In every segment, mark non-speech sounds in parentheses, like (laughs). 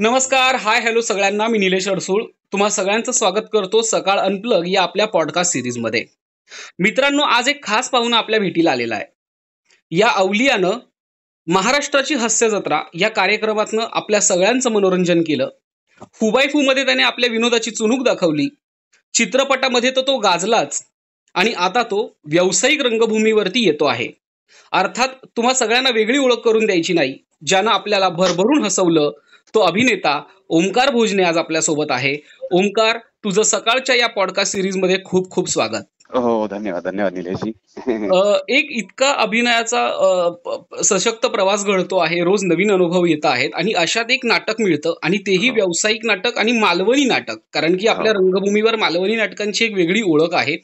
नमस्कार hi hello सगळ्यांना मी निलेश अडसूळ. तुम्हा सगळ्यांचं स्वागत करतो सकाळ अनप्लग या आपल्या पॉडकास्ट सिरीजमध्ये. मित्रांनो आज एक खास पाहुणा आपल्या भेटीला आलेला आहे. या अवलियानं महाराष्ट्राची हास्य जत्रा या कार्यक्रमातनं आपल्या सगळ्यांचं मनोरंजन केलं. फुबाई मध्ये त्याने आपल्या विनोदाची चुणूक दाखवली. चित्रपटामध्ये तर तो गाजलाच आणि आता तो व्यावसायिक रंगभूमीवरती येतो आहे. अर्थात तुम्हा सगळ्यांना वेगळी ओळख करून द्यायची नाही ज्यानं आपल्याला भरभरून हसवलं तो अभिनेता ओमकार भोजने आज आपल्यासोबत आहे. ओमकार तुझं सकाळच्या या पॉडकास्ट सिरीजमध्ये खूप खूप स्वागत. हो धन्यवाद धन्यवाद निलेशजी. एक इतका अभिनयाचा सशक्त प्रवास घडतो आहे. रोज नवीन अनुभव येत आहेत आणि अशात एक नाटक मिळतं आणि तेही हो. व्यावसायिक नाटक आणि मालवणी नाटक. कारण की आपल्या हो. रंगभूमीवर मालवणी नाटकांची एक वेगळी ओळख आहे.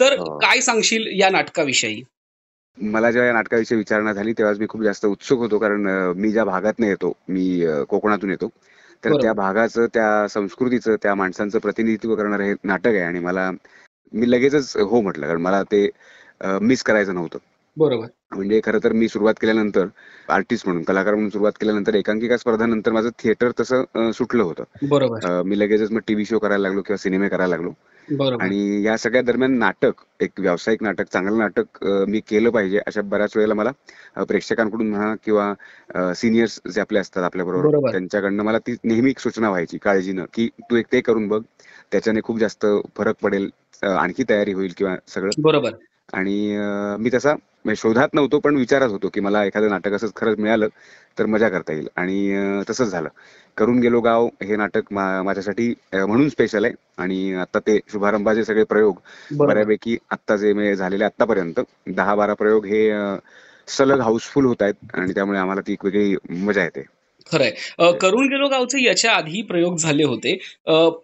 तर हो. काय सांगशील या नाटकाविषयी? मला जेव्हा या नाटकाविषयी विचारणा झाली तेव्हा मी खूप जास्त उत्सुक होतो. कारण मी ज्या भागातून येतो मी कोकणातून येतो. तर. त्या भागाचं त्या संस्कृतीचं त्या माणसांचं प्रतिनिधित्व करणारं हे नाटक आहे आणि मला मी लगेचच हो म्हटलं. कारण मला ते मिस करायचं नव्हतं. बरोबर. म्हणजे खरं तर मी सुरुवात केल्यानंतर आर्टिस्ट म्हणून कलाकार म्हणून सुरुवात केल्यानंतर एकांकिका स्पर्धानंतर माझं थिएटर तसं सुटलं होतं. बरोबर. मी लगेचच मग टीव्ही शो करायला लागलो किंवा सिनेमे करायला लागलो. बरोबर. आणि या सगळ्या दरम्यान नाटक एक व्यावसायिक नाटक चांगलं नाटक मी केलं पाहिजे अशा बऱ्याच वेळेला मला प्रेक्षकांकडून म्हणा किंवा सिनियर्स जे आपले असतात आपल्या बरोबर. त्यांच्याकडनं मला ती नेहमी सूचना व्हायची काळजीनं की तू एक ते करून बघ त्याच्याने खूप जास्त फरक पडेल आणखी तयारी होईल किंवा सगळं. बरोबर. आणि मी तसा म्हणजे शोधात नव्हतो पण विचारत होतो की मला एखादं नाटक असंच खरंच मिळालं तर मजा करता येईल. आणि तसंच झालं. करून गेलो गाव हे नाटक माझ्यासाठी म्हणून स्पेशल आहे. आणि आता ते शुभारंभाचे सगळे प्रयोग बऱ्यापैकी आत्ता जे झालेले आतापर्यंत दहा बारा प्रयोग हे सलग हाऊसफुल होत आहेत. आणि त्यामुळे आम्हाला ती एक वेगळी मजा येते. खरंय. अ, करून गेलो गावचे याच्या आधी प्रयोग झाले होते.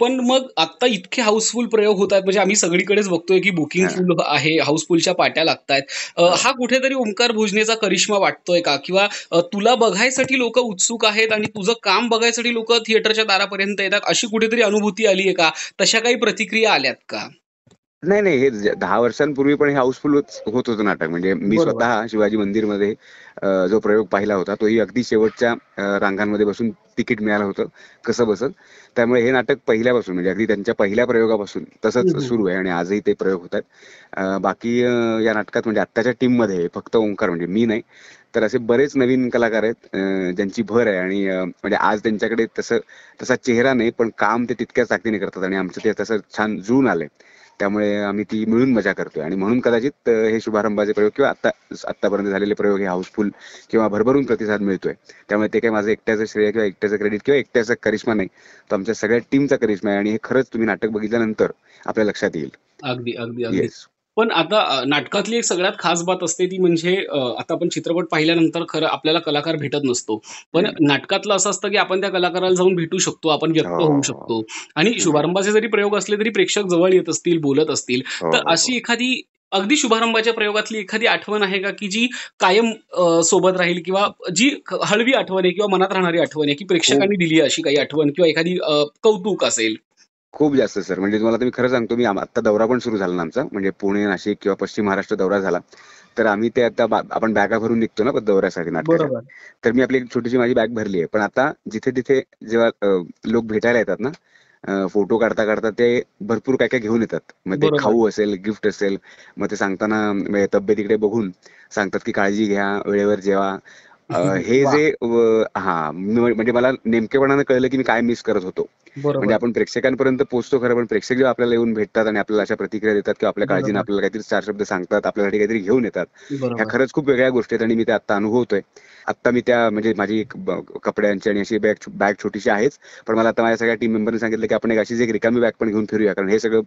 पण मग आता इतके हाऊसफुल प्रयोग होत आहेत म्हणजे आम्ही सगळीकडेच बघतोय की बुकिंग हा. फुल आहे हाऊसफुलच्या पाट्या लागतायत. हा. कुठेतरी ओंकार भोजनेचा करिश्मा वाटतोय का? किंवा तुला बघायसाठी लोक उत्सुक आहेत आणि तुझं काम बघायसाठी लोक थिएटरच्या दारापर्यंत येतात अशी कुठेतरी अनुभूती आली आहे का? तशा काही प्रतिक्रिया आल्यात का? नाही नाही हे दहा वर्षांपूर्वी पण हे हाऊसफुल होत होतं नाटक म्हणजे मी. स्वतः शिवाजी मंदिरमध्ये जो प्रयोग पाहिला होता तोही अगदी शेवटच्या रांगांमध्ये बसून तिकीट मिळालं होतं कसं बसत त्यामुळे हे नाटक पहिल्यापासून म्हणजे अगदी त्यांच्या पहिल्या प्रयोगापासून तसंच. सुरू आहे आणि आजही ते प्रयोग होत आहेत बाकी या नाटकात म्हणजे आत्ताच्या टीममध्ये फक्त ओंकार म्हणजे मी नाही तर असे बरेच नवीन कलाकार आहेत ज्यांची भर आहे आणि म्हणजे आज त्यांच्याकडे तसं तसा चेहरा नाही पण काम ते तितक्याच ताकदीने करतात आणि आमचं ते तसं छान जुळून आलंय त्यामुळे आम्ही ती मिळून मजा करतोय. आणि म्हणून कदाचित हे शुभारंभाचे प्रयोग किंवा आता आतापर्यंत झालेले प्रयोग हे हाऊसफुल किंवा भरभरून प्रतिसाद मिळतोय. त्यामुळे ते काही माझं एकट्याचं श्रेय किंवा एकट्याचं क्रेडिट किंवा एकट्याचा करिश्मा नाही. तर आमच्या सगळ्या टीमचा करिश्मा आहे आणि हे खरंच तुम्ही नाटक बघितल्यानंतर आपल्या लक्षात येईल. अगदी अगदी अगदी. येस पण आता नाटकातली एक सगळ्यात खास बात असते ती म्हणजे आता आपण चित्रपट पाहिल्यानंतर खरं आपल्याला कलाकार भेटत नसतो. पण नाटकातलं असं असतं की आपण त्या कलाकाराला जाऊन भेटू शकतो आपण व्यक्त हो. होऊ शकतो. आणि शुभारंभाचे जरी प्रयोग असले तरी प्रेक्षक जवळ येत असतील बोलत असतील. हो, तर हो, अशी एखादी अगदी शुभारंभाच्या प्रयोगातली एखादी आठवण आहे का? की जी कायम सोबत राहील किंवा जी हळवी आठवण आहे किंवा मनात राहणारी आठवण आहे की प्रेक्षकांनी दिली अशी काही आठवण किंवा एखादी कौतुक असेल? खूप जास्त सर. म्हणजे तुम्हाला मी खरं सांगतो मी आम- आता दौरा पण सुरू झाला ना आमचा. म्हणजे पुणे नाशिक किंवा पश्चिम महाराष्ट्र दौरा झाला. तर आम्ही ते आता आपण बॅगा भरून निघतो ना दौऱ्यासाठी नाटकाच्या. तर मी आपली एक छोटीशी माझी बॅग भरली आहे. पण आता जिथे तिथे जेव्हा लोक भेटायला येतात ना फोटो काढता काढता ते भरपूर काय काय घेऊन येतात. मग ते. खाऊ असेल गिफ्ट असेल मग ते सांगताना म्हणजे तब्येतीकडे बघून सांगतात की काळजी घ्या वेळेवर जेवा. (laughs) हे. जे हा म्हणजे मला नेमकेपणानं कळलं की मी काय मिस करत होतो. म्हणजे आपण प्रेक्षकांपर्यंत पोहोचतो खरं पण प्रेक्षक जेव्हा आपल्याला येऊन भेटतात आणि आपल्याला अशा प्रतिक्रिया देतात किंवा आपल्या काळजीने. आपल्याला काहीतरी चार शब्द सांगतात आपल्यासाठी काहीतरी घेऊन येतात ह्या खरंच खूप वेगळ्या गोष्टी आहेत आणि मी ते आता अनुभवतोय. आता मी त्या म्हणजे माझी कपड्यांची आणि अशी बॅग बॅग छोटीशी आहेच पण मला आता माझ्या सगळ्या टीम मेंबरने सांगितलं की आपण एक अशीच एक रिकामी बॅग पण घेऊन फिरूया कारण हे सगळं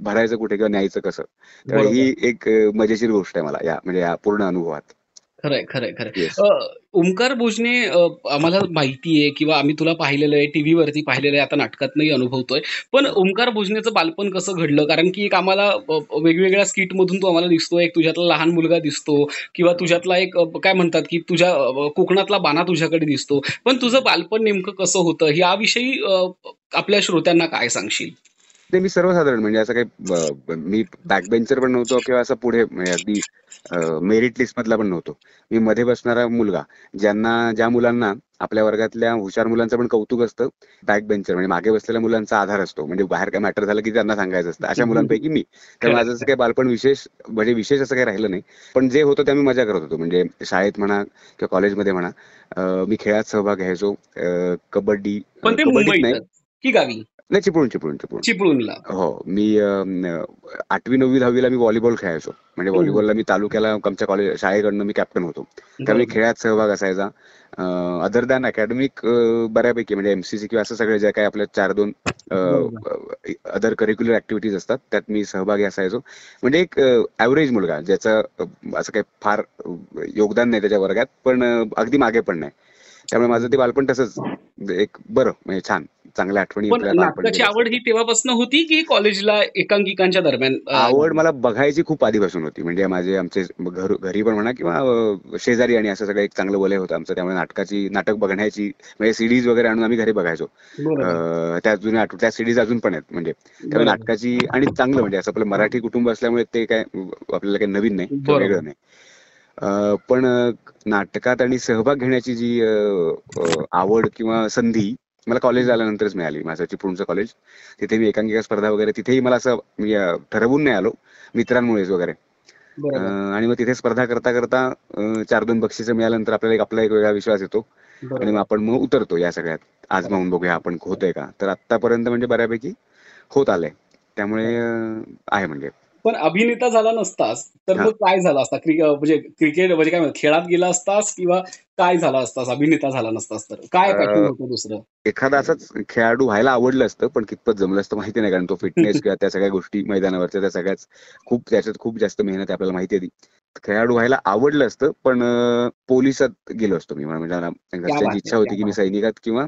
भरायचं कुठे किंवा न्यायचं कसं? बरोबर. ही एक मजेशीर गोष्ट आहे मला या म्हणजे या पूर्ण अनुभवात. खरंय खरंय खरंय. येस अ, ओंकार भोजने अ, आम्हाला माहिती आहे किंवा आम्ही तुला पाहिलेलं आहे टीव्ही वरती पाहिलेलं आहे आता नाटकातनंही अनुभवतोय. पण ओंकार भोजनेचं बालपण कसं घडलं? कारण की एक आम्हाला अ, वेगवेगळ्या स्किट मधून तू आम्हाला दिसतो एक तुझ्यातला लहान मुलगा दिसतो किंवा तुझ्यातला एक अ, काय म्हणतात की तुझ्या अ, कोकणातला बाणा तुझ्याकडे दिसतो. पण तुझं बालपण नेमकं कसं होतं? याविषयी अ, आपल्या श्रोत्यांना काय सांगशील? ते मी सर्वसाधारण म्हणजे असं काही मी बॅकबेंचर पण नव्हतो किंवा असं पुढे म्हणजे अगदी मेरिट लिस्ट मधला पण नव्हतो. मी मध्ये बसणारा मुलगा ज्यांना ज्या मुलांना आपल्या वर्गातल्या हुशार मुलांचं पण कौतुक असतं बॅक बेंचर म्हणजे मागे बसलेल्या मुलांचा आधार असतो. म्हणजे बाहेर काय मॅटर झालं की त्यांना सांगायचं असतं. अशा मुलांपैकी मी. तर माझं असं काही बालपण विशेष म्हणजे विशेष असं काही राहिलं नाही. पण जे होतं ते आम्ही मजा करत होतो. म्हणजे शाळेत म्हणा किंवा कॉलेजमध्ये म्हणा मी खेळात सहभाग घ्यायचो. कबड्डी पण ते कबड्डीत नाही. की गावी? नाही चिपळूण चिपळूण चिपळूण. चिपळूणला. हो मी आठवी नववी दहावीला मी व्हॉलीबॉल खेळायचो. म्हणजे व्हॉलीबॉलला मी तालुक्याला आमच्या कॉलेज शाळेकडनं मी कॅप्टन होतो. त्यामुळे. खेळात सहभाग असायचा. अदर दॅन अकॅडमिक बऱ्यापैकी म्हणजे एमसीसी किंवा असं सगळे जे काही आपल्या चार दोन अदर करिक्युलर ऍक्टिव्हिटीज असतात त्यात मी सहभागी असायचो. म्हणजे एक ऍव्हरेज मुलगा ज्याचं असं काही फार योगदान नाही त्याच्या वर्गात पण अगदी मागे पण नाही. त्यामुळे माझं ते बालपण तसंच. एक बरं म्हणजे छान. चांगल्या आठवणी नाटकाची. आवड ही तेव्हापासून होती की कॉलेजला एकांकिकांच्या दरम्यान आवड मला बघायची खूप आधीपासून होती. म्हणजे माझे आमचे घर घरी पण म्हणा किंवा शेजारी आणि असं सगळं एक चांगलं वलय होतं आमचं. त्यामुळे नाटकाची नाटक बघण्याची म्हणजे सिडीज वगैरे आणून आम्ही घरी बघायचो. त्या जुन्या आठवण त्या सिडीज अजून पण आहेत. म्हणजे त्यामुळे. नाटकाची आणि चांगलं म्हणजे असं आपलं मराठी कुटुंब असल्यामुळे ते काय आपल्याला काही नवीन नाही. वेगळं नाही. पण नाटकात आणि सहभाग घेण्याची जी आवड किंवा संधी मला कॉलेज आल्यानंतरच मिळाली माझं चिपळूणचं कॉलेज तिथे मी एकांकिका स्पर्धा वगैरे तिथेही मला असं मी ठरवून नाही आलो मित्रांमुळेच वगैरे. आणि मग तिथे स्पर्धा करता करता चार दोन बक्षिसं मिळाल्यानंतर आपल्याला एक आपला एक वेगळा विश्वास येतो. आणि मग आपण मग उतरतो या सगळ्यात. आजमावून बघूया आपण होतंय का? तर आतापर्यंत म्हणजे बऱ्यापैकी होत आलंय. त्यामुळे आहे म्हणजे. पण अभिनेता झाला नसतास तर. मग काय झालं असता? क्रिकेट म्हणजे क्रिकेट म्हणजे काय खेळात गेला असतास किंवा काय झाला असतास? अभिनेता झाला नसतास तर. काय अ, पॅटर्न होतं दुसरं? एखादा असाच खेळाडू व्हायला आवडलं असतं पण कितपत जमलं असतं माहिती नाही कारण तो (laughs) फिटनेस किंवा त्या सगळ्या गोष्टी मैदानावरच्या त्या सगळ्याच खूप त्याच्यात खूप जास्त मेहनत आपल्याला माहिती आहे खेळाडू व्हायला आवडलं असतं पण पोलिसात गेलो असतो मी. म्हणजे इच्छा होती की मी. सैनिकात किंवा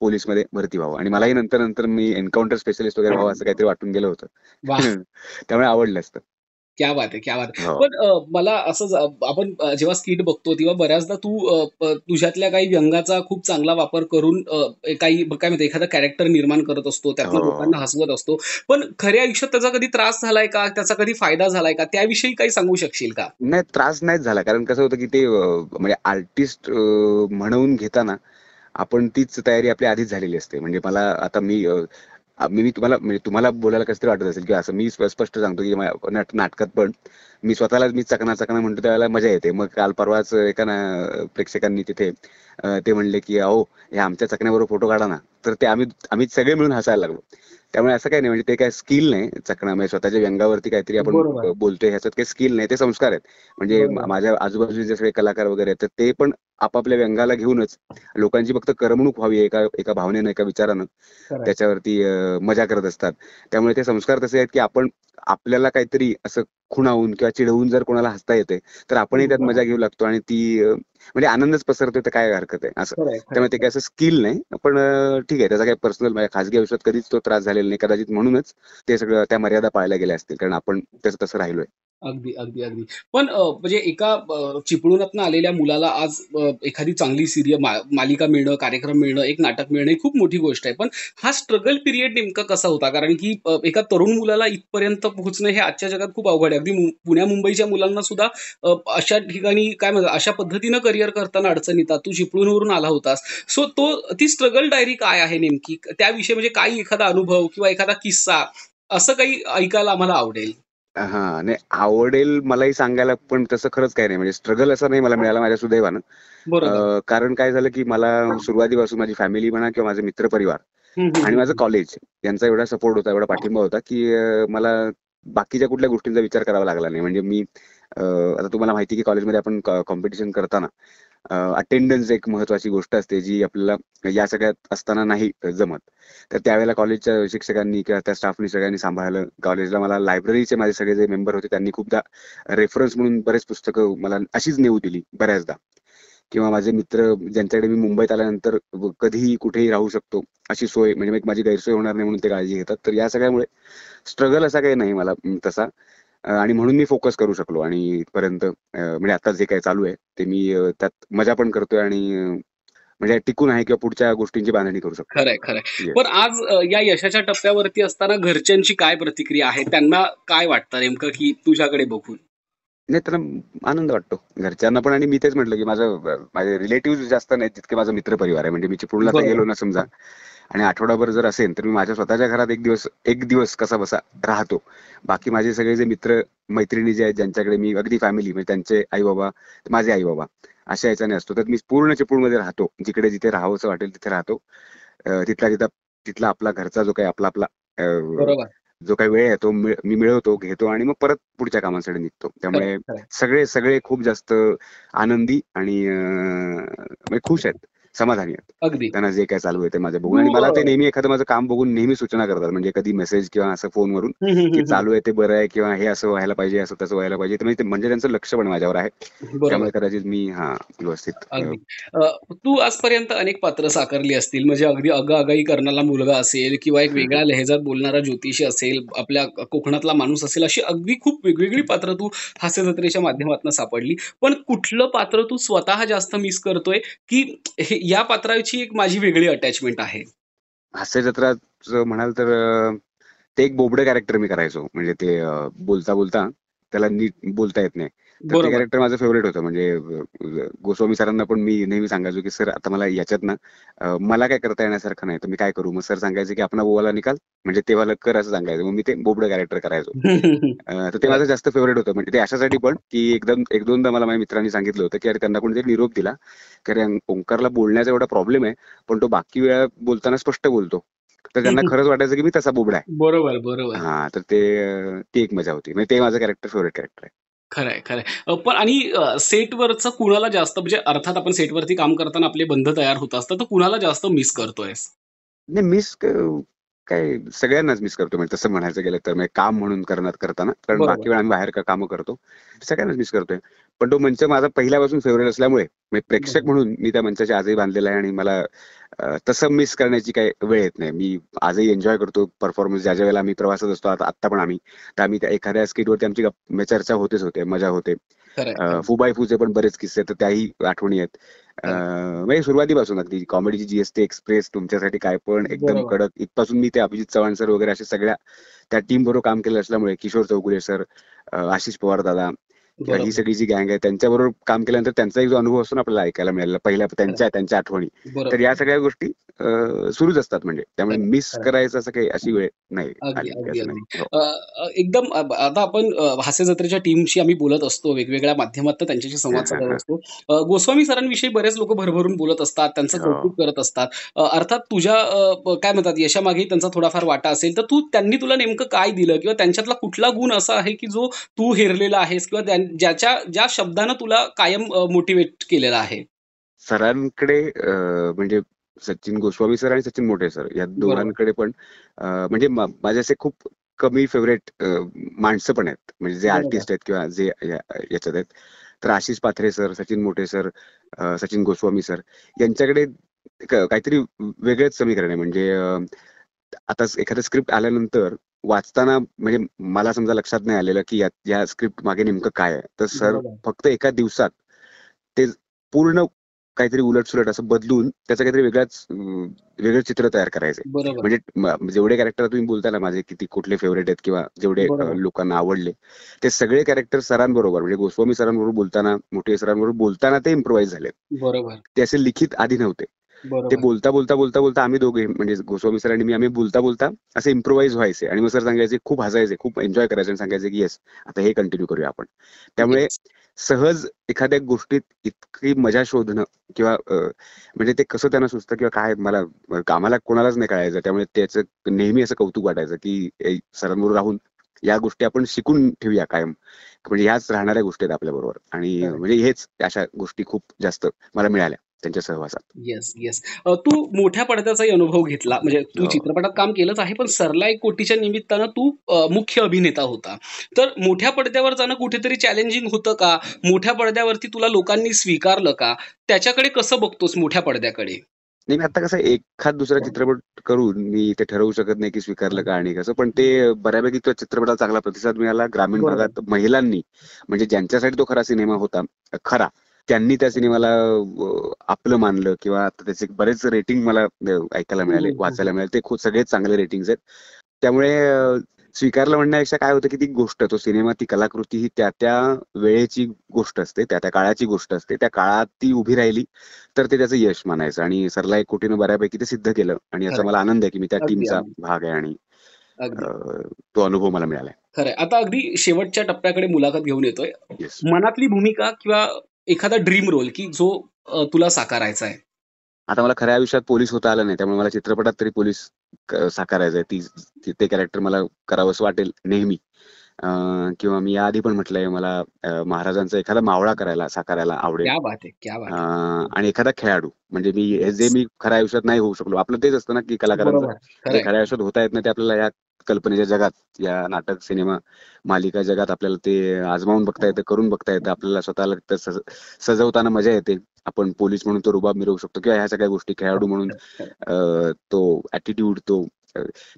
पोलीसमध्ये भरती व्हावं. आणि मलाही नंतर नंतर मी एन्काउंटर स्पेशलिस्ट वगैरे व्हावं असं काहीतरी वाटून गेलं होतं. (laughs) त्यामुळे आवडलं असतं. क्या बात आहे क्या बात आहे हो. पण मला असं आपण जेव्हा स्किट बघतो तेव्हा बऱ्याचदा तू तुझ्यातल्या काही व्यंगाचा खूप चांगला वापर करून काही काय म्हणते एखादा कॅरेक्टर निर्माण करत असतो त्यातनं हो. लोकांना हसवत असतो. पण खऱ्या आयुष्यात त्याचा कधी त्रास झालाय का? त्याचा कधी फायदा झालाय का? त्याविषयी काही सांगू शकशील का? नाही त्रास नाहीच झाला. कारण कसं होतं की ते म्हणजे आर्टिस्ट म्हणून घेताना आपण तीच तयारी आपली आधीच झालेली असते. म्हणजे मला आता मी मी मी तुम्हाला म्हणजे तुम्हाला बोलायला कसं तरी वाटत असेल की असं मी स्प- स्पष्ट सांगतो की नाटकात पण मी स्वतःलाच मी चकना चकना म्हणतो त्यावेळेला मजा येते. मग काल परवाच एका ना- प्रेक्षकांनी तिथे ते म्हणले की अहो हे आमच्या चकण्याबरोबर फोटो काढा ना. तर ते आम्ही आम्ही सगळे मिळून हसायला लागलो. त्यामुळे असं काही नाही म्हणजे ते काय स्किल नाही चकणा म्हणजे स्वतःच्या व्यंगावरती काहीतरी आपण बोलतोय ह्याच्यात काही स्किल नाही ते संस्कार आहेत. म्हणजे माझ्या आजूबाजूचे जे सगळे कलाकार वगैरे आहेत तर ते पण आपापल्या व्यंगाला घेऊनच लोकांची फक्त करमणूक व्हावी एका एका भावनेनं एका विचारानं. त्याच्यावरती मजा करत असतात. त्यामुळे ते संस्कार तसे आहेत की आपण आपल्याला काहीतरी असं खुणावून किंवा चिडवून जर कोणाला हसता येते तर आपणही त्यात मजा घेऊ लागतो आणि ती म्हणजे आनंदच पसरतो तर काय हरकत आहे? असं. त्यामुळे ते. काय असं स्किल नाही पण ठीक आहे. त्याचा काही पर्सनल माझ्या खासगी आयुष्यात कधीच तो त्रास झालेला नाही. कदाचित म्हणूनच ते सगळं त्या मर्यादा पाळल्या गेल्या असतील. कारण आपण तसं तसं राहिलोय. अगदी अगदी अगदी. पण अ, म्हणजे एका अ, चिपळूणातनं आलेल्या मुलाला आज अ, एखादी चांगली सिरियल मालिका मिळणं कार्यक्रम मिळणं एक नाटक मिळणं ही खूप मोठी गोष्ट आहे. पण हा स्ट्रगल पिरियड नेमका कसा होता? कारण की अ, एका तरुण मुलाला इथपर्यंत पोहोचणं हे आजच्या जगात खूप अवघड आहे. अगदी मु- पुण्या मुंबईच्या मुलांना सुद्धा अ, अशा ठिकाणी काय म्हणतात अशा पद्धतीनं करिअर करताना अडचण येतात. तू चिपळूणवरून आला होतास. सो तो ती स्ट्रगल डायरी काय आहे नेमकी? त्याविषयी म्हणजे काही एखादा अनुभव किंवा एखादा किस्सा असं काही ऐकायला आम्हाला आवडेल. हा नाही आवडेल मलाही सांगायला पण तसं खरंच काही नाही. म्हणजे स्ट्रगल असं नाही मला मिळालं माझ्या सुदैवानं. कारण काय झालं की मला सुरुवातीपासून माझी फॅमिली म्हणा किंवा माझे मित्रपरिवार हम्म, हम्म, आणि माझं. कॉलेज यांचा एवढा सपोर्ट होता एवढा पाठिंबा होता की मला बाकीच्या कुठल्या गोष्टींचा विचार करावा लागला नाही. म्हणजे मी आता तुम्हाला माहिती की कॉलेजमध्ये आपण कॉम्पिटिशन करताना अटेंडन्स एक महत्वाची गोष्ट असते जी आपल्याला या सगळ्यात असताना नाही जमत. तर त्यावेळेला कॉलेजच्या शिक्षकांनी किंवा त्या स्टाफनी सगळ्यांनी सांभाळलं कॉलेजला मला लायब्ररीचे माझे सगळे जे मेंबर होते त्यांनी खूपदा रेफरन्स म्हणून बरेच पुस्तकं मला अशीच नेऊ दिली बऱ्याचदा. किंवा माझे मित्र ज्यांच्याकडे मी मुंबईत आल्यानंतर कधीही कुठेही राहू शकतो अशी सोय म्हणजे माझी गैरसोय होणार नाही म्हणून ते काळजी घेतात. तर या सगळ्यामुळे स्ट्रगल असा काही नाही मला तसा. आणि म्हणून मी फोकस करू शकलो. आणि इथपर्यंत म्हणजे आता जे काही चालू आहे ते मी त्यात मजा पण करतोय आणि म्हणजे टिकून आहे किंवा पुढच्या गोष्टींची बांधणी करू शकतो. खरंय खरंय. पण आज या यशाच्या टप्प्यावरती असताना घरच्यांची काय प्रतिक्रिया आहे? त्यांना काय वाटतं नेमकं की तुझ्याकडे बघून? नाही त्यांना आनंद वाटतो. घरच्यांना पण आणि मी तेच म्हटलं की माझं माझे रिलेटिव्ह जास्त नाहीत जितके माझा मित्र परिवार आहे. म्हणजे मी चिपळूणला गेलो ना समजा. आणि आठवडाभर जर असेल तर मी माझ्या स्वतःच्या घरात एक दिवस एक दिवस कसा बसा राहतो. बाकी माझे सगळे जे मित्र मैत्रिणी जे आहेत ज्यांच्याकडे मी अगदी फॅमिली म्हणजे त्यांचे आई बाबा माझे आई बाबा अशा याच्याने असतो. तर मी पूर्ण चिपळूणमध्ये राहतो. जिकडे जिथे राहावंसं वाटेल तिथे राहतो. तिथला तिथं तिथला आपला घरचा जो काही आपला आपला जो काही वेळ आहे तो मी मिळवतो घेतो आणि मग परत पुढच्या कामांसाठी निघतो. त्यामुळे सगळे सगळे खूप जास्त आनंदी आणि म्हणजे खुश आहेत. समाधानी आहेत. अगदी. त्यांना जे काय चालू आहे ते माझ्या बघून. आणि मला ते नेहमी एखादं माझं काम बघून नेहमी सूचना करतात. म्हणजे कधी मेसेज किंवा असं फोनवरून की चालू आहे ते बरं आहे किंवा हे असं व्हायला पाहिजे असं तसं व्हायला पाहिजे. म्हणजे, म्हणजे त्यांचं लक्ष पण माझ्यावर आहे. त्यामुळे कदाचित मी हा व्यवस्थित तू आजपर्यंत अनेक पात्र साकारली असतील. म्हणजे अगदी अगाई करणारा मुलगा असेल किंवा एक वेगळ्या लहेजात बोलणारा ज्योतिषी असेल आपल्या कोकणातला माणूस असेल अशी अगदी खूप वेगवेगळी पात्र तू हास्य जत्रेच्या माध्यमातून सापडली. पण कुठलं पात्र तू स्वतः जास्त मिस करतोय की या पात्राची एक माझी वेगळी अटॅचमेंट आहे. हास्यजत्रात म्हणाल तर ते एक बोबडे कॅरेक्टर मी करायचो. म्हणजे ते बोलता बोलता त्याला नीट बोलता येत नाही. ते कॅरेक्टर माझं फेवरेट होतं. म्हणजे गोस्वामी सरांना पण मी नेहमी सांगायचो की सर आता मला याच्यात ना मला काय करता येण्यासारखं नाही. तर मी काय करू? मग सर सांगायचे की आपण बोवाला निकाल. म्हणजे तेव्हा कर असं सांगायचं. मग मी ते बोबडं कॅरेक्टर करायचो. (laughs) तर ते माझं जास्त फेवरेट होतं. म्हणजे ते अशासाठी पण की एकदम एक दोनदा मला माझ्या मित्रांनी सांगितलं होतं की अरे त्यांना कोणतरी निरोप दिला. कारण ओंकारला बोलण्याचा एवढा प्रॉब्लेम आहे पण तो बाकी वेळा बोलताना स्पष्ट बोलतो. तर त्यांना (laughs) खरंच वाटायचं की मी तसा बोबडा आहे. बरोबर बरोबर. हा तर ते ती एक मजा होती. म्हणजे ते माझं कॅरेक्टर फेवरेट कॅरेक्टर आहे. खरंय खरंय. पण आणि सेटवरचं कुणाला जास्त म्हणजे अर्थात आपण सेटवरती काम करताना आपले बंध तयार होत असतात तर कुणाला जास्त मिस करतोय नाही मिस काय सगळ्यांनाच मिस करतो म्हणजे तसं म्हणायचं गेलं तर म्हणजे काम म्हणून करणार करताना. कारण बाकी वेळा आम्ही बाहेर कामं करतो सगळ्यांनाच मिस करतोय. पण तो मंच माझा पहिल्यापासून फेवरेट असल्यामुळे म्हणजे प्रेक्षक म्हणून मी त्या मंचाच्या आजही बांधलेला आहे आणि मला तसं मिस करण्याची काही वेळ येत नाही. मी आजही एन्जॉय करतो परफॉर्मन्स ज्या ज्या वेळेला आम्ही प्रवासात असतो आता आता पण आम्ही. तर आम्ही त्या एखाद्या स्किटवरती आमची चर्चा होतेच होते मजा होते. फुबाई फूचे पण बरेच किस्से तर त्याही आठवणी आहेत. म्हणजे सुरुवातीपासून अगदी कॉमेडीची जीएसटी एक्सप्रेस तुमच्यासाठी काय पण एकदम कडक. इथपासून मी ते अभिजित चव्हाण सर वगैरे असे सगळ्या त्या टीम बरोबर काम केलं असल्यामुळे किशोर चौगुले सर आशिष पवार दादा ही सगळी जी गँग आहे त्यांच्याबरोबर काम केल्यानंतर त्यांचा एक जो अनुभव असतो ना आपल्याला ऐकायला मिळाला पहिल्या त्यांच्या त्यांच्या आठवणी. तर या सगळ्या गोष्टी सुरूच असतात म्हणजे. त्यामुळे मिस करायचं असं काही अशी वेळ नाही हो. एकदम आता आपण हास्य जत्रेच्या टीमशी आम्ही बोलत असतो वेगवेगळ्या माध्यमात त्यांच्याशी संवाद साधत असतो. गोस्वामी सरांविषयी बरेच लोक भरभरून बोलत असतात त्यांचं हो. कौतुक करत असतात. अर्थात तुझ्या काय म्हणतात यशामागे त्यांचा थोडाफार वाटा असेल तर तू त्यांनी तुला नेमकं काय दिलं? किंवा त्यांच्यातला कुठला गुण असा आहे की जो तू हेरलेला आहेस? किंवा ज्याच्या ज्या शब्दानं तुला कायम मोटिवेट केलेला आहे? सरांकडे म्हणजे सचिन गोस्वामी सर आणि सचिन मोठे सर या दोघांकडे पण म्हणजे माझे असे खूप कमी फेवरेट माणसं पण आहेत. म्हणजे जे आर्टिस्ट आहेत किंवा जे याच्यात आहेत. तर आशिष पाथरे सर सचिन मोठे सर सचिन गोस्वामी सर यांच्याकडे काहीतरी वेगळेच समीकरण आहे. म्हणजे आता एखादं स्क्रिप्ट आल्यानंतर वाचताना म्हणजे मला समजा लक्षात नाही आलेलं की या स्क्रिप्ट मागे नेमकं काय आहे. तर सर फक्त एका दिवसात ते पूर्ण काहीतरी उलट सुलट असं बदलून त्याचं काहीतरी वेगळाच वेगळं चित्र तयार करायचं म्हणजे जेवढे कॅरेक्टर तुम्ही बोलता ना माझे किती कुठले फेवरेट आहेत किंवा जेवढे लोकांना आवडले ते सगळे कॅरेक्टर सरांबरोबर म्हणजे गोस्वामी सरांबरोबर बोलताना मोठे सरांबरोबर बोलताना ते इम्प्रोव्हाइज झाले बरोबर. ते असे लिखित आधी नव्हते. ते बोलता बोलता बोलता बोलता आम्ही दोघे म्हणजे गोस्वामी सर आणि मी आम्ही बोलता बोलता असे इम्प्रोव्हाइज व्हायचे आणि मग सर सांगायचे खूप हसायचे खूप एन्जॉय करायचे आणि सांगायचे की येस आता हे कंटिन्यू करूया आपण. त्यामुळे सहज एखाद्या गोष्टीत इतकी मजा शोधणं किंवा म्हणजे ते कसं त्यांना सुचतं किंवा काय मला कामाला कोणालाच नाही कळायचं. त्यामुळे त्याचं नेहमी असं कौतुक वाटायचं की सरांबरोबर राहून या गोष्टी आपण शिकून ठेवूया कायम. म्हणजे ह्याच राहणाऱ्या गोष्टी आहेत आपल्या बरोबर. आणि. म्हणजे हेच अशा गोष्टी खूप जास्त मला मिळाल्या. त्यांच्या सहवासात येस येस तू मोठ्या पडद्याचाही अनुभव घेतला. म्हणजे तू हो. चित्रपटात काम केलंच आहे पण सरलाई कोटीच्या निमित्तानं तू मुख्य अभिनेता होता. तर मोठ्या पडद्यावर जाणं कुठेतरी चॅलेंजिंग होतं का? मोठ्या पडद्यावरती तुला लोकांनी स्वीकारलं का? त्याच्याकडे कसं बघतोस मोठ्या पडद्याकडे? नाही मी आता कसं एखाद दुसरा चित्रपट करून मी ते ठरवू शकत नाही की स्वीकारलं का आणि कसं पण ते बऱ्यापैकी तो चित्रपटाला चांगला प्रतिसाद मिळाला. ग्रामीण. भागात महिलांनी म्हणजे ज्यांच्यासाठी तो खरा सिनेमा होता खरा त्यांनी त्या सिनेमाला आपलं मानलं किंवा आता त्याचे बरेच रेटिंग मला ऐकायला मिळाले. वाचायला मिळाले. ते खूप सगळेच चांगले रेटिंग्स आहेत. त्यामुळे स्वीकारलं म्हणण्यापेक्षा काय होतं की ती गोष्ट तो सिनेमा ती कलाकृती ही त्या त्या वेळेची गोष्ट असते त्या त्या काळाची गोष्ट असते. त्या काळात ती उभी राहिली तर ते त्याचं यश मानायचं. आणि सरलाई कोटीनं बऱ्यापैकी ते सिद्ध केलं. आणि याचा खरं. मला आनंद आहे की मी त्या टीमचा. भाग आहे आणि तो अनुभव मला मिळालाय. खरंय. आता अगदी शेवटच्या टप्प्याकडे मुलाखत घेऊन येतोय. मनातली भूमिका किंवा एखादा ड्रीम रोल की जो अ, तुला साकारायचा आहे. आता मला खऱ्या आयुष्यात पोलीस होता आलं नाही त्यामुळे मला चित्रपटात तरी पोलीस क- साकारायचंय ती ती- ते कॅरेक्टर मला करावंसं वाटेल नेहमी. अं, किंवा मी याआधी पण म्हटलंय मला अं, महाराजांचा एखादा मावळा करायला साकारायला आवडेल. क्या बात आहे क्या बात आहे. अं, आणि एखादा खेळाडू म्हणजे मी हे जे मी खऱ्या आयुष्यात नाही होऊ शकलो आपलं तेच असतं ना की कलाकारांचं. बरोबर जे खरंय खऱ्या आयुष्यात होता येत नाही ते आपल्याला या कल्पनेच्या जगात या नाटक सिनेमा मालिका जगात आपल्याला ते आजमावून बघता येतं करून बघता येतं आपल्याला स्वतःला सजवताना मजा येते. आपण पोलीस म्हणून तो रुबाब मिरवू शकतो किंवा ह्या सगळ्या गोष्टी खेळाडू म्हणून तो ऍटिट्यूड तो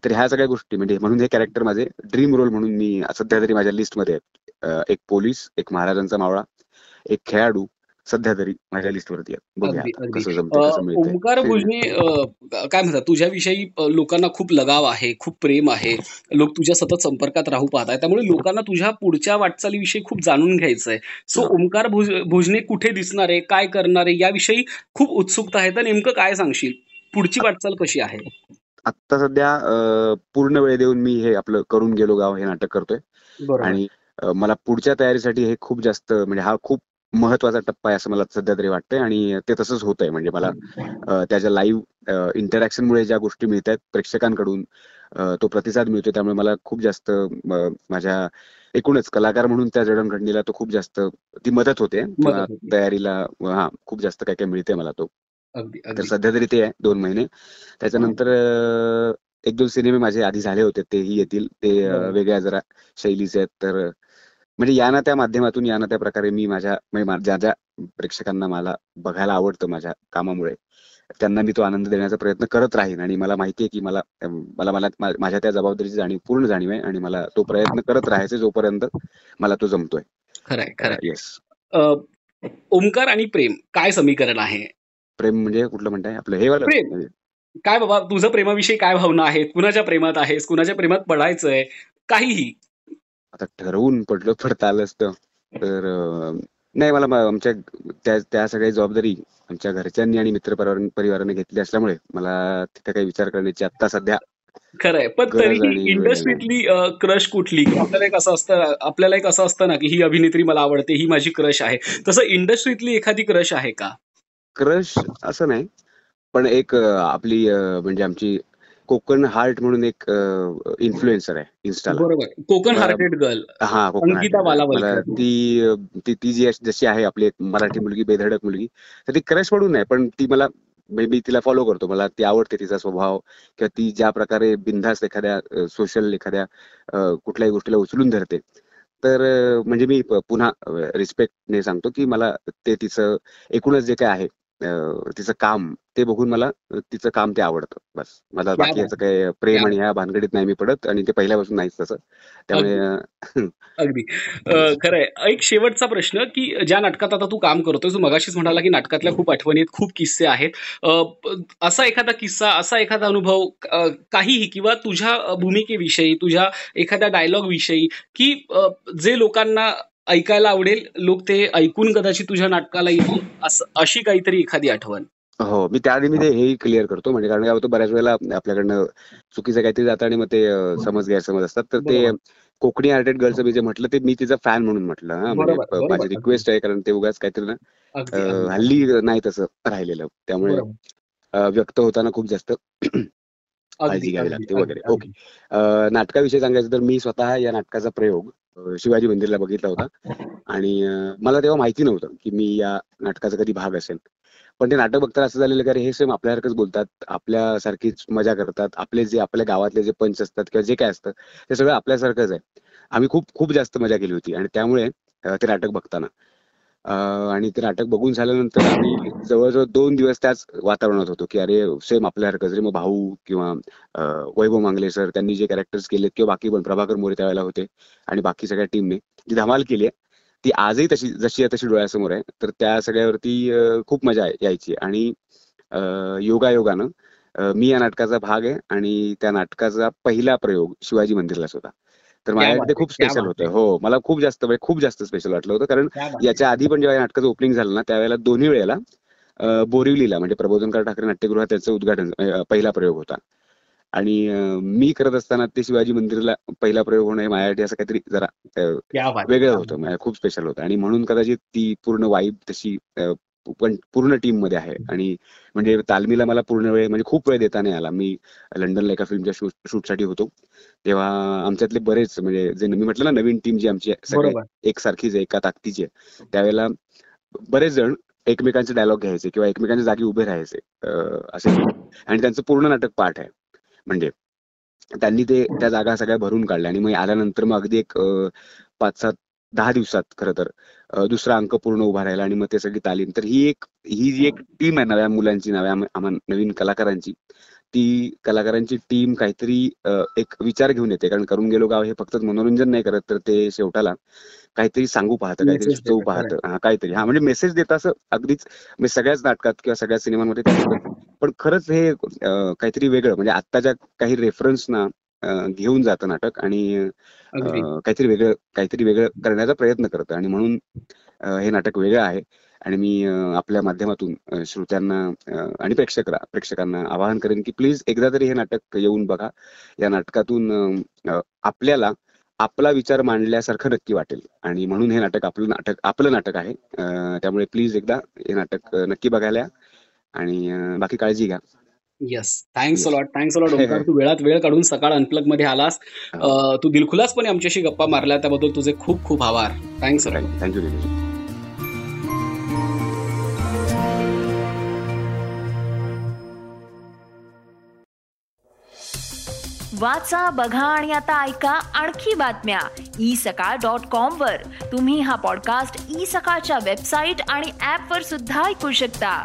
तर ह्या सगळ्या गोष्टी म्हणजे म्हणून हे कॅरेक्टर माझे ड्रीम रोल म्हणून मी सध्या तरी माझ्या लिस्टमध्ये आहेत. एक पोलीस एक महाराजांचा मावळा एक खेळाडू सध्या तरी माझ्या लिस्टवरती ओंकार भोजने काय म्हणतात तुझ्याविषयी लोकांना खूप लगाव आहे खूप प्रेम आहे. लोक तुझ्या सतत संपर्कात राहू पाहत आहेत त्यामुळे लोकांना तुझ्या पुढच्या वाटचालीविषयी खूप जाणून घ्यायचं आहे सो हा. ओंकार भोज भोजने कुठे दिसणार आहे काय करणार आहे याविषयी खूप उत्सुकता आहे तर नेमकं काय सांगशील? पुढची वाटचाल कशी आहे? आता सध्या पूर्ण वेळ देऊन मी हे आपलं करून गेलो गाव हे नाटक करतोय. आणि मला पुढच्या तयारीसाठी हे खूप जास्त म्हणजे हा खूप महत्त्वाचा टप्पा आहे असं मला सध्या तरी वाटतंय आणि ते तसंच होत आहे म्हणजे मला त्याच्या लाईव्ह इंटरॅक्शनमुळे ज्या गोष्टी मिळत आहेत प्रेक्षकांकडून तो प्रतिसाद मिळतो त्यामुळे मला खूप जास्त माझ्या एकूणच कलाकार म्हणून त्या जडणघडणीला तो खूप जास्त ती मदत होते. तयारीला हा खूप जास्त काय काय मिळते मला तो. तर सध्या तरी ते आहे दोन महिने. त्याच्यानंतर अं, एक दोन सिनेमे माझे आधी झाले होते तेही येतील. ते. वेगळ्या जरा शैलीचे आहेत. तर म्हणजे या ना त्या माध्यमातून या ना त्या प्रकारे मी माझ्या म्हणजे ज्या ज्या प्रेक्षकांना मला बघायला आवडतं माझ्या कामामुळे त्यांना मी तो आनंद देण्याचा प्रयत्न करत राहीन. आणि मला माहिती आहे की मला मला मला माझ्या त्या जबाबदारीची जाणीव पूर्ण जाणीव आहे. आणि मला तो प्रयत्न करत राहायचे जोपर्यंत मला तो जमतोय. खरंय खरंय. येस ओंकार आणि प्रेम काय समीकरण आहे? प्रेम म्हणजे कुठलं म्हणताय? आपलं हे वालं. म्हणजे काय बाबा तुझं प्रेमाविषयी काय भावना आहेत? कुणाच्या प्रेमात आहेस? कुणाच्या प्रेमात पडायचंय? काहीही. आता ठरवून पडलं पडता आलं असतं. तर नाही मला आमच्या त्या त्या सगळ्या जबाबदारी आमच्या घरच्यांनी आणि मित्र परिवार- परिवाराने घेतली असल्यामुळे मला तिथे काही विचार करण्याची आता सध्या खरंय. पण तरीही इंडस्ट्रीतली क्रश कुठली? आपल्याला एक असं असतं आपल्याला एक असं असतं ना की ही अभिनेत्री मला आवडते ही माझी क्रश आहे. तसं इंडस्ट्रीतली एखादी क्रश आहे का? क्रश असं नाही. पण एक आपली म्हणजे आमची कोकण हार्ट म्हणून एक इन्फ्लुएन्सर आहे इन्स्टाला बरोबर. Konkan hearted girl. हा कोकण ती ती जी जशी आहे आपली एक मराठी मुलगी बेधडक मुलगी तर ती क्रश म्हणून नाही पण ती मला मी मी तिला फॉलो करतो. मला ती आवडते तिचा स्वभाव किंवा ती ज्या प्रकारे बिनधास्त एखाद्या सोशल एखाद्या कुठल्याही गोष्टीला उचलून धरते. तर म्हणजे मी पुन्हा रिस्पेक्टने सांगतो की मला ते तिचं एकूणच जे काय आहे तिचं काम ते बघून मला तिचं काम ते आवडतं. बस. मला बाकी याचं काही प्रेम आणि ह्या भानगडीत नाही मी पडत आणि ते पहिल्यापासून नाहीच तसं. त्यामुळे अगदी. (laughs) खरंय. एक शेवटचा प्रश्न की ज्या नाटकात आता तू काम करतोय तू मगाशीच म्हणाला की नाटकातल्या खूप आठवणी आहेत खूप किस्से आहेत. असा एखादा किस्सा असा एखादा अनुभव काहीही किंवा तुझ्या भूमिकेविषयी तुझ्या एखाद्या डायलॉग विषयी की जे लोकांना ऐकायला आवडेल. लोक ते ऐकून कदाचित तुझ्या नाटकाला येतील. असं अशी काहीतरी एखादी आठवण. हो मी त्याआधी मी ते हेही क्लिअर करतो. म्हणजे कारण काय होतं बऱ्याच वेळेला आपल्याकडनं चुकीचं काहीतरी जातं आणि मग ते अं, समज गैरसमज असतात. तर ते. कोकणी आर्टेड गर्लचं मी जे म्हटलं ते मी तिचा फॅन म्हणून म्हटलं हा. म्हणजे. माझी रिक्वेस्ट आहे. कारण ते उगाच काहीतरी ना. हल्ली नाही तसं राहिलेलं. त्यामुळे व्यक्त होताना खूप जास्त काळजी घ्यावी लागते वगैरे. ओके. नाटकाविषयी सांगायचं तर मी स्वतः या नाटकाचा प्रयोग शिवाजी मंदिरला बघितला होता. आणि मला तेव्हा माहिती नव्हतं की मी या नाटकाचा कधी भाग असेल. पण ते नाटक बघताना असं झालेलं की हे सेम आपल्यासारखंच बोलतात आपल्यासारखीच मजा करतात आपले जे आपल्या गावातले जे पंच असतात किंवा जे काय असतं ते सगळं आपल्यासारखंच आहे. आम्ही खूप खूप जास्त मजा केली होती आणि त्यामुळे ते नाटक बघताना. आणि ते नाटक बघून झाल्यानंतर आम्ही जवळजवळ दोन दिवस त्याच वातावरणात होतो की अरे सेम आपल्यासारखं जरी मग भाऊ किंवा वैभव मांगले सर त्यांनी जे कॅरेक्टर्स केले किंवा बाकी पण प्रभाकर मोरे त्यावेळेला होते आणि बाकी सगळ्या टीमने जी धमाल केली आहे ती आजही तशी जशी आहे तशी डोळ्यासमोर आहे. तर त्या सगळ्यावरती खूप मजा यायची आणि योगायोगानं मी या नाटकाचा भाग आहे आणि त्या नाटकाचा पहिला प्रयोग शिवाजी मंदिरलाच होता. तर माझ्याकडे खूप स्पेशल होतं. हो मला खूप जास्त म्हणजे खूप जास्त स्पेशल वाटलं होतं. कारण याच्या आधी पण जेव्हा नाटकाचं ओपनिंग झालं ना त्यावेळेला दोन्ही वेळेला बोरिवलीला म्हणजे प्रबोधनकार ठाकरे नाट्यगृहात त्याचं उद्घाटन पहिला प्रयोग होता. आणि मी करत असताना ते शिवाजी मंदिरला पहिला प्रयोग होणं हे माझ्यासाठी असं काहीतरी जरा वेगळं होतं. म्हणजे खूप स्पेशल होतं. आणि म्हणून कदाचित ती पूर्ण वाईब तशी पण पूर्ण टीममध्ये आहे. आणि म्हणजे तालमीला मला पूर्ण वेळ म्हणजे खूप वेळ देता नाही आला. मी लंडनला एका फिल्मच्या शूटसाठी होतो. तेव्हा आमच्यातले बरेच म्हणजे जे मी म्हटलं ना नवीन टीम जी आमची सगळे एकसारखीच आहे एका ताकदीची आहे. त्यावेळेला बरेच जण एकमेकांचे डायलॉग घ्यायचे किंवा एकमेकांच्या जागी उभे राहायचे असे आणि त्यांचं पूर्ण नाटक पाठ आहे. म्हणजे त्यांनी ते त्या जागा सगळ्या भरून काढल्या. आणि मग आल्यानंतर मग अगदी एक पाच सात दहा दिवसात खर तर. दुसरा अंक पूर्ण उभा राहिला आणि मग ते सगळी तालीम. तर ही एक ही जी एक टीम आहे नव्या मुलांची नव्या नवीन कलाकारांची ती कलाकारांची टीम काहीतरी एक विचार घेऊन येते. कारण करून गेलो गाव हे फक्त मनोरंजन नाही करत तर ते शेवटाला काहीतरी सांगू पाहतं काहीतरी सुचवू पाहतं. हा काहीतरी. हा म्हणजे मेसेज देत असं अगदीच म्हणजे सगळ्याच नाटकात किंवा सगळ्याच सिनेमांमध्ये पण खरंच हे काहीतरी वेगळं. म्हणजे आत्ताच्या काही रेफरन्स ना घेऊन जातं नाटक आणि काहीतरी वेगळं काहीतरी वेगळं करण्याचा प्रयत्न करतं. आणि म्हणून हे नाटक वेगळं आहे. आणि मी आपल्या माध्यमातून श्रोत्यांना आणि प्रेक्षक प्रेक्षकांना आवाहन करेन की प्लीज एकदा तरी हे नाटक येऊन बघा. या नाटकातून आपल्याला आपला विचार मांडल्यासारखं नक्की वाटेल. आणि म्हणून हे नाटक आपलं नाटक आपलं नाटक आहे. त्यामुळे प्लीज एकदा हे नाटक नक्की बघायला आणि बाकी काळजी घ्या. Yes thanks a lot thanks a lot Omkar तू वेळात वेळ काढून सकाळ अनप्लगमध्ये आलास. तू दिलखुलासपणे आमच्याशी गप्पा मारल्या त्याबद्दल तुझे खूप खूप आभार. थँक्स अलॉट थँक्यू वाचा बघा आणि आता ऐका आणखी बातम्या. ई सकाळ डॉट कॉम वर. तुम्ही हा पॉडकास्ट ई सकाळच्या वेबसाईट आणि ऍप वर सुद्धा ऐकू शकता.